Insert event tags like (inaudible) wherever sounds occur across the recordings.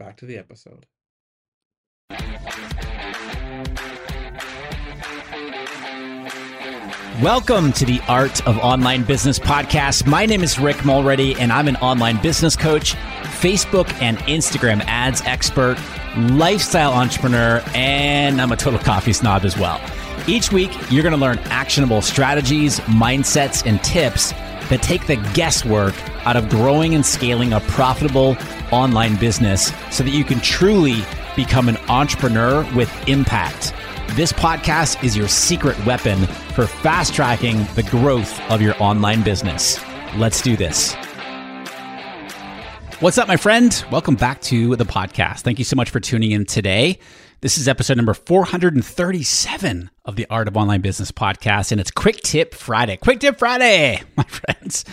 Back to the episode. Welcome to the Art of Online Business podcast. My name is Rick Mulready, and I'm an online business coach, Facebook and Instagram ads expert, lifestyle entrepreneur, and I'm a total coffee snob as well. Each week, you're going to learn actionable strategies, mindsets, and tips that take the guesswork out of growing and scaling a profitable online business so that you can truly become an entrepreneur with impact. This podcast is your secret weapon for fast tracking the growth of your online business. Let's do this. What's up, my friend? Welcome back to the podcast. Thank you so much for tuning in today. This is episode number 437 of the Art of Online Business podcast, and it's Quick Tip Friday. Quick Tip Friday, (laughs) my friends.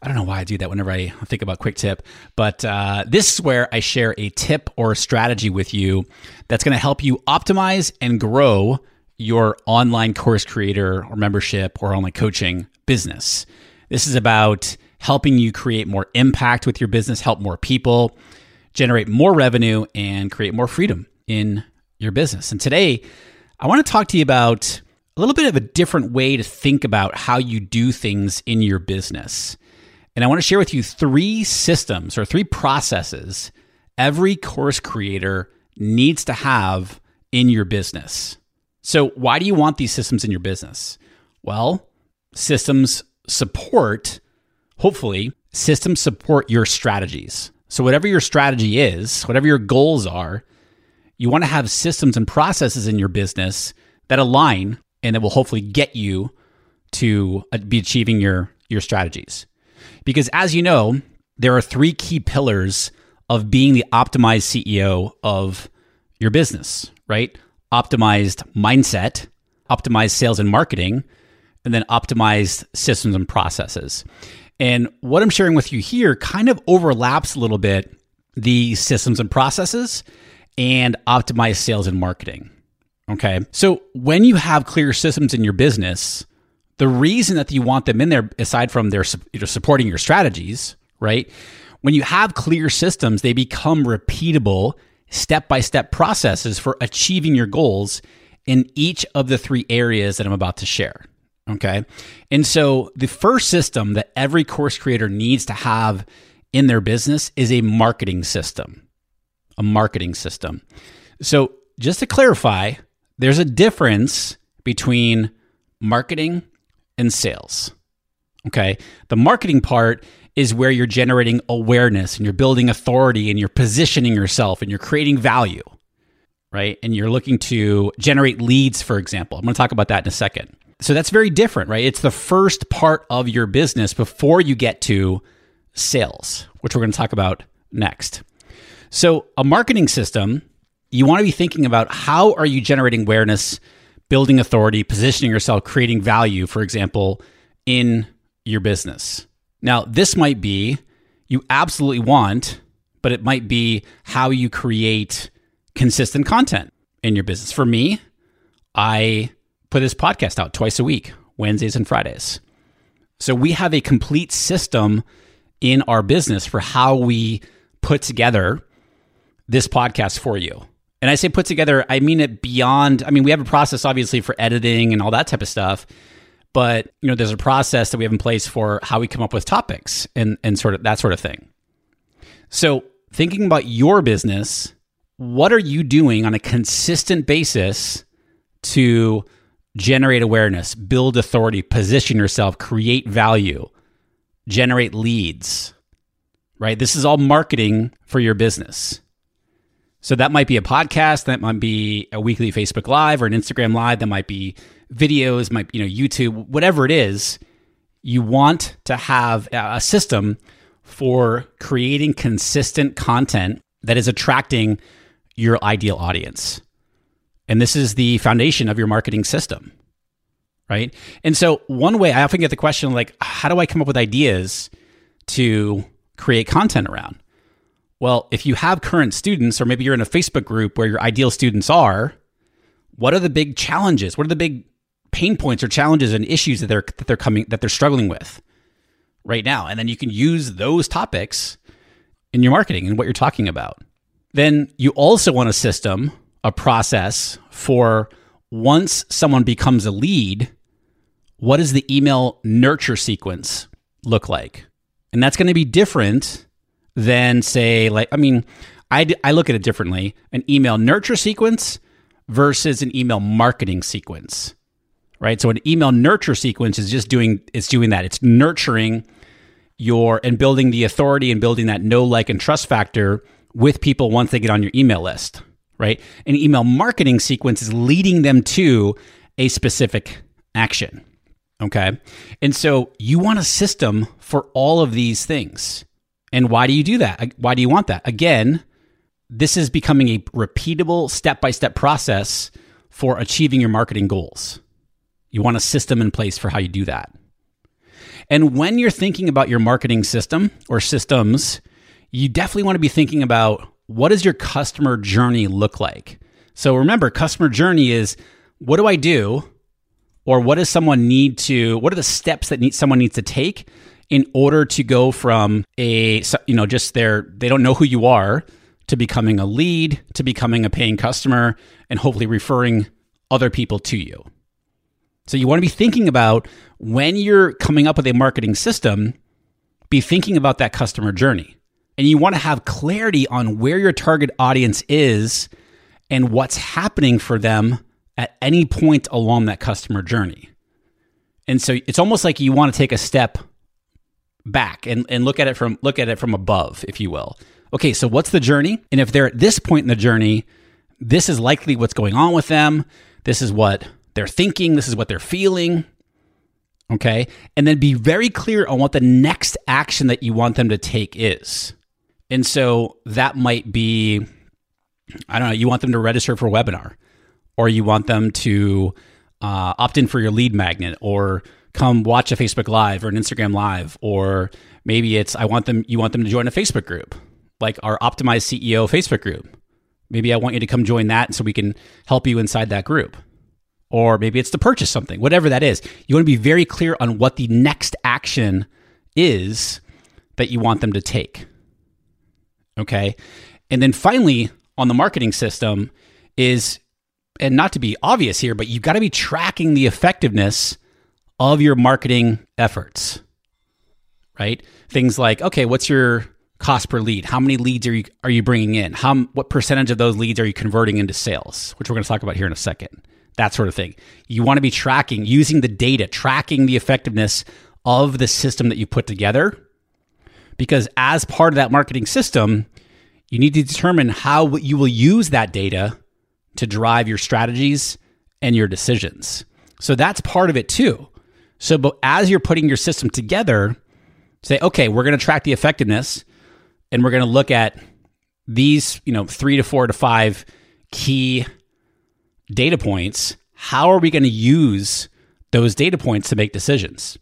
I don't know why I do that whenever I think about quick tip, but uh, this is where I share a tip or a strategy with you that's going to help you optimize and grow your online course creator or membership or online coaching business. This is about helping you create more impact with your business, help more people, generate more revenue, and create more freedom in your business. And today, I want to talk to you about a little bit of a different way to think about how you do things in your business. And I want to share with you three systems or three processes every course creator needs to have in your business. So, why do you want these systems in your business? Well, systems support, hopefully, systems support your strategies. So, whatever your strategy is, whatever your goals are, you want to have systems and processes in your business that align and that will hopefully get you to uh, be achieving your, your strategies. Because as you know, there are three key pillars of being the optimized CEO of your business, right? Optimized mindset, optimized sales and marketing, and then optimized systems and processes. And what I'm sharing with you here kind of overlaps a little bit the systems and processes and optimized sales and marketing. Okay. So when you have clear systems in your business, the reason that you want them in there, aside from their you know, supporting your strategies, right? When you have clear systems, they become repeatable, step by step processes for achieving your goals in each of the three areas that I'm about to share. Okay. And so the first system that every course creator needs to have in their business is a marketing system. A marketing system. So just to clarify, there's a difference between marketing and sales. Okay. The marketing part is where you're generating awareness and you're building authority and you're positioning yourself and you're creating value, right? And you're looking to generate leads, for example. I'm going to talk about that in a second. So that's very different, right? It's the first part of your business before you get to sales, which we're going to talk about next. So, a marketing system, you want to be thinking about how are you generating awareness building authority, positioning yourself, creating value, for example, in your business. Now, this might be you absolutely want, but it might be how you create consistent content in your business. For me, I put this podcast out twice a week, Wednesdays and Fridays. So we have a complete system in our business for how we put together this podcast for you. And I say put together, I mean it beyond, I mean, we have a process obviously for editing and all that type of stuff. But, you know, there's a process that we have in place for how we come up with topics and, and sort of that sort of thing. So thinking about your business, what are you doing on a consistent basis to generate awareness, build authority, position yourself, create value, generate leads, right? This is all marketing for your business. So that might be a podcast, that might be a weekly Facebook Live or an Instagram Live, that might be videos, might you know YouTube, whatever it is. You want to have a system for creating consistent content that is attracting your ideal audience. And this is the foundation of your marketing system. Right. And so, one way I often get the question, like, how do I come up with ideas to create content around? Well, if you have current students, or maybe you're in a Facebook group where your ideal students are, what are the big challenges? What are the big pain points or challenges and issues that they're that they're coming that they're struggling with right now? And then you can use those topics in your marketing and what you're talking about. Then you also want a system, a process for once someone becomes a lead, what does the email nurture sequence look like? And that's going to be different than, say, like, I mean, I, I look at it differently an email nurture sequence versus an email marketing sequence, right? So an email nurture sequence is just doing, it's doing that. It's nurturing your and building the authority and building that know, like, and trust factor with people once they get on your email list, right? An email marketing sequence is leading them to a specific action. Okay. And so you want a system for all of these things. And why do you do that? Why do you want that? Again, this is becoming a repeatable step by step process for achieving your marketing goals. You want a system in place for how you do that. And when you're thinking about your marketing system or systems, you definitely want to be thinking about what does your customer journey look like? So remember, customer journey is what do I do? Or what does someone need to, what are the steps that need, someone needs to take in order to go from a, you know, just their, they don't know who you are to becoming a lead, to becoming a paying customer, and hopefully referring other people to you. So you want to be thinking about when you're coming up with a marketing system, be thinking about that customer journey and you want to have clarity on where your target audience is and what's happening for them at any point along that customer journey. And so it's almost like you want to take a step back and, and look at it from look at it from above, if you will. Okay, so what's the journey? And if they're at this point in the journey, this is likely what's going on with them. This is what they're thinking, this is what they're feeling. Okay. And then be very clear on what the next action that you want them to take is. And so that might be, I don't know, you want them to register for a webinar, or you want them to uh, opt in for your lead magnet, or come watch a Facebook Live or an Instagram Live, or maybe it's I want them, you want them to join a Facebook group, like our Optimized CEO Facebook group. Maybe I want you to come join that so we can help you inside that group. Or maybe it's to purchase something, whatever that is. You want to be very clear on what the next action is that you want them to take. Okay. And then finally, on the marketing system, is, and not to be obvious here, but you've got to be tracking the effectiveness of your marketing efforts, right? Things like, okay, what's your cost per lead? How many leads are you are you bringing in? How what percentage of those leads are you converting into sales? Which we're going to talk about here in a second. That sort of thing. You want to be tracking using the data, tracking the effectiveness of the system that you put together because as part of that marketing system, you need to determine how you will use that data to drive your strategies and your decisions. So that's part of it too. So, but as you're putting your system together, say, okay, we're going to track the effectiveness and we're going to look at these, you know, three to four to five key data points. How are we going to use those data points to make decisions?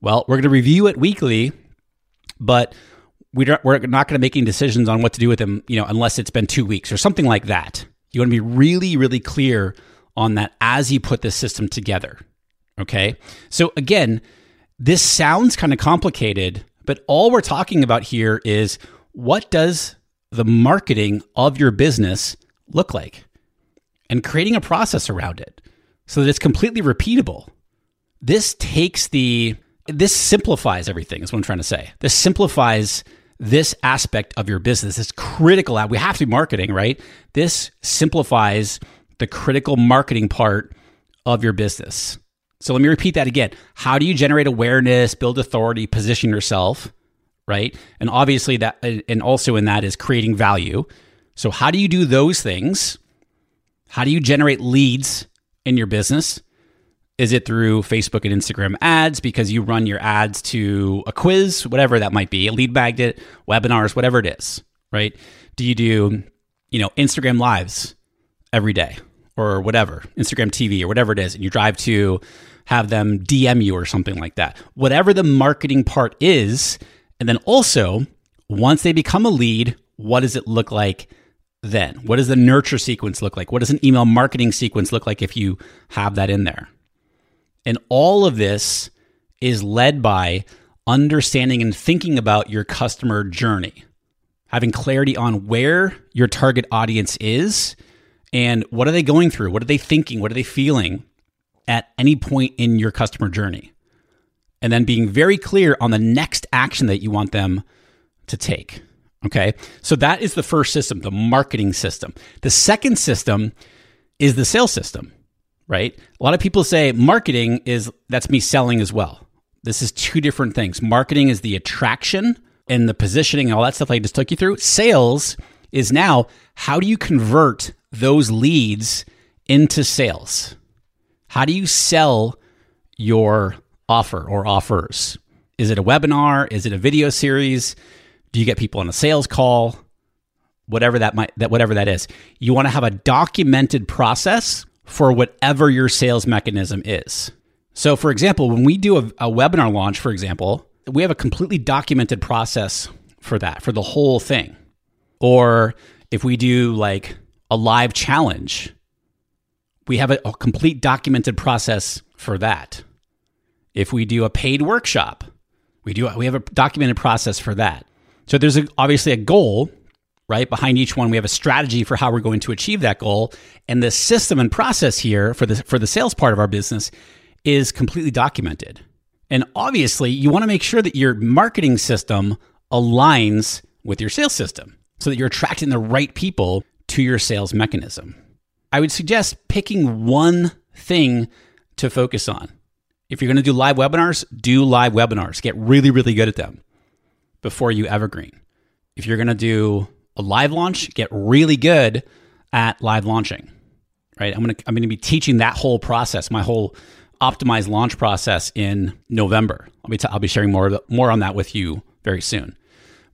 Well, we're going to review it weekly but we're not going to make any decisions on what to do with them, you know, unless it's been two weeks or something like that. You want to be really, really clear on that as you put this system together. Okay. So again, this sounds kind of complicated, but all we're talking about here is what does the marketing of your business look like? And creating a process around it so that it's completely repeatable. This takes the this simplifies everything is what I'm trying to say. This simplifies this aspect of your business. This critical we have to be marketing, right? This simplifies the critical marketing part of your business. So let me repeat that again. How do you generate awareness, build authority, position yourself, right? And obviously that and also in that is creating value. So how do you do those things? How do you generate leads in your business? Is it through Facebook and Instagram ads because you run your ads to a quiz, whatever that might be, a lead magnet, webinars, whatever it is, right? Do you do, you know, Instagram lives every day or whatever, Instagram TV or whatever it is, and you drive to have them DM you or something like that. Whatever the marketing part is, and then also once they become a lead, what does it look like then? What does the nurture sequence look like? What does an email marketing sequence look like if you have that in there? And all of this is led by understanding and thinking about your customer journey, having clarity on where your target audience is and what are they going through? What are they thinking? What are they feeling at any point in your customer journey? And then being very clear on the next action that you want them to take. Okay. So that is the first system, the marketing system. The second system is the sales system right? A lot of people say marketing is that's me selling as well. This is two different things. Marketing is the attraction and the positioning and all that stuff I just took you through. Sales is now how do you convert those leads into sales? How do you sell your offer or offers? Is it a webinar? Is it a video series? Do you get people on a sales call? Whatever that might that whatever that is. You want to have a documented process for whatever your sales mechanism is. So, for example, when we do a, a, webinar launch, for example, we have a completely documented process for that, for the whole thing. Or if we do like a live challenge, we have a, a complete documented process for that. If we do a paid workshop, we do we have a documented process for that. So there's a, obviously a goal right? Behind each one, we have a strategy for how we're going to achieve that goal. And the system and process here for the, for the sales part of our business is completely documented. And obviously, you want to make sure that your marketing system aligns with your sales system so that you're attracting the right people to your sales mechanism. I would suggest picking one thing to focus on. If you're going to do live webinars, do live webinars. Get really, really good at them before you evergreen. If you're going to do live launch, get really good at live launching. Right? I'm going to I'm going to be teaching that whole process, my whole optimized launch process in November. I'll be t- I'll be sharing more more on that with you very soon.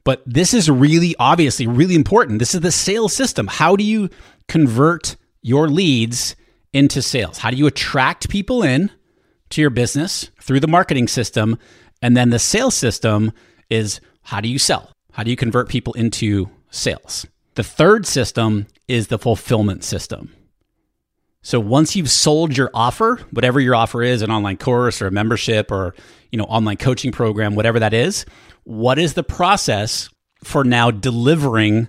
But this is really obviously really important. This is the sales system. How do you convert your leads into sales? How do you attract people in to your business through the marketing system? And then the sales system is how do you sell? How do you convert people into sales. The third system is the fulfillment system. So once you've sold your offer, whatever your offer is, an online course or a membership or, you know, online coaching program, whatever that is, what is the process for now delivering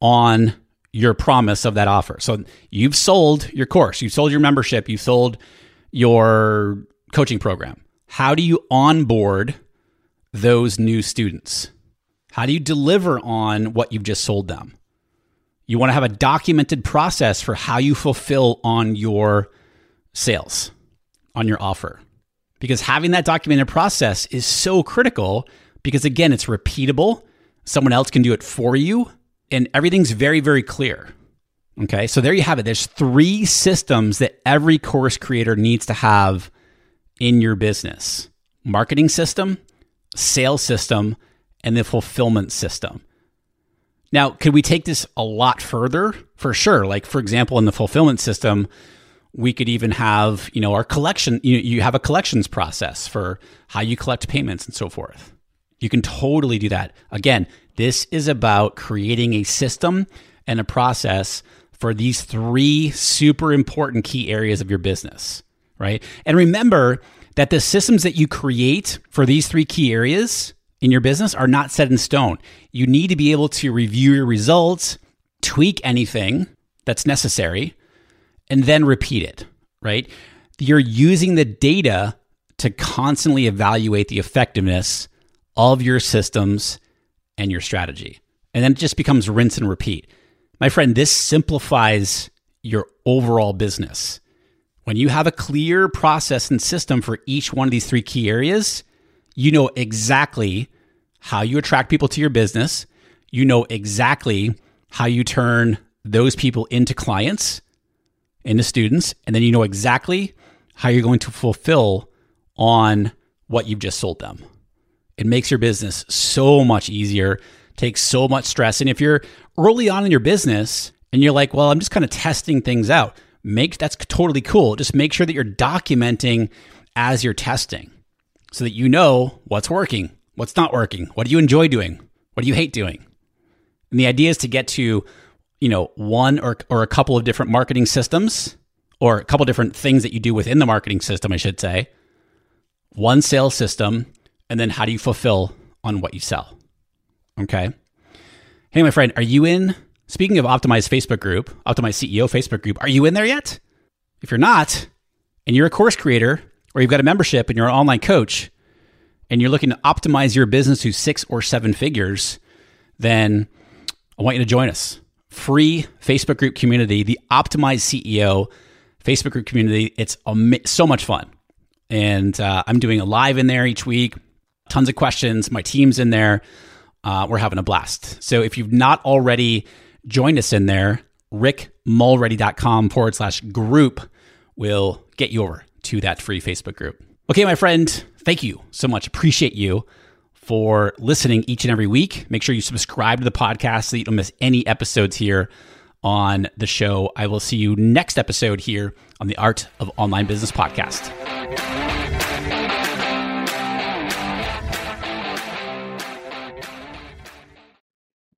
on your promise of that offer? So you've sold your course, you've sold your membership, you've sold your coaching program. How do you onboard those new students? How do you deliver on what you've just sold them? You want to have a documented process for how you fulfill on your sales, on your offer. Because having that documented process is so critical because, again, it's repeatable. Someone else can do it for you, and everything's very, very clear. Okay, so there you have it. There's three systems that every course creator needs to have in your business marketing system, sales system, and the fulfillment system. Now, could we take this a lot further? For sure. Like, for example, in the fulfillment system, we could even have, you know, our collection, you, you have a collections process for how you collect payments and so forth. You can totally do that. Again, this is about creating a system and a process for these three super important key areas of your business, right? And remember that the systems that you create for these three key areas in your business are not set in stone. You need to be able to review your results, tweak anything that's necessary, and then repeat it, right? You're using the data to constantly evaluate the effectiveness of your systems and your strategy. And then it just becomes rinse and repeat. My friend, this simplifies your overall business. When you have a clear process and system for each one of these three key areas, you know exactly how you attract people to your business. You know exactly how you turn those people into clients, into students, and then you know exactly how you're going to fulfill on what you've just sold them. It makes your business so much easier, takes so much stress. And if you're early on in your business and you're like, well, I'm just kind of testing things out, make that's totally cool. Just make sure that you're documenting as you're testing so that you know what's working, what's not working, what do you enjoy doing, what do you hate doing. And the idea is to get to, you know, one or, or a couple of different marketing systems or a couple different things that you do within the marketing system, I should say, one sales system, and then how do you fulfill on what you sell? Okay. Hey, my friend, are you in? Speaking of Optimized Facebook group, Optimized CEO Facebook group, are you in there yet? If you're not, and you're a course creator, or you've got a membership and you're an online coach, and you're looking to optimize your business to six or seven figures, then I want you to join us. Free Facebook group community, the Optimized CEO Facebook group community. It's so much fun. And uh, I'm doing a live in there each week, tons of questions. My team's in there. Uh, we're having a blast. So if you've not already joined us in there, rickmulready.com forward slash group will get you over to that free Facebook group. Okay, my friend, thank you so much. Appreciate you for listening each and every week. Make sure you subscribe to the podcast so you don't miss any episodes here on the show. I will see you next episode here on the Art of Online Business podcast.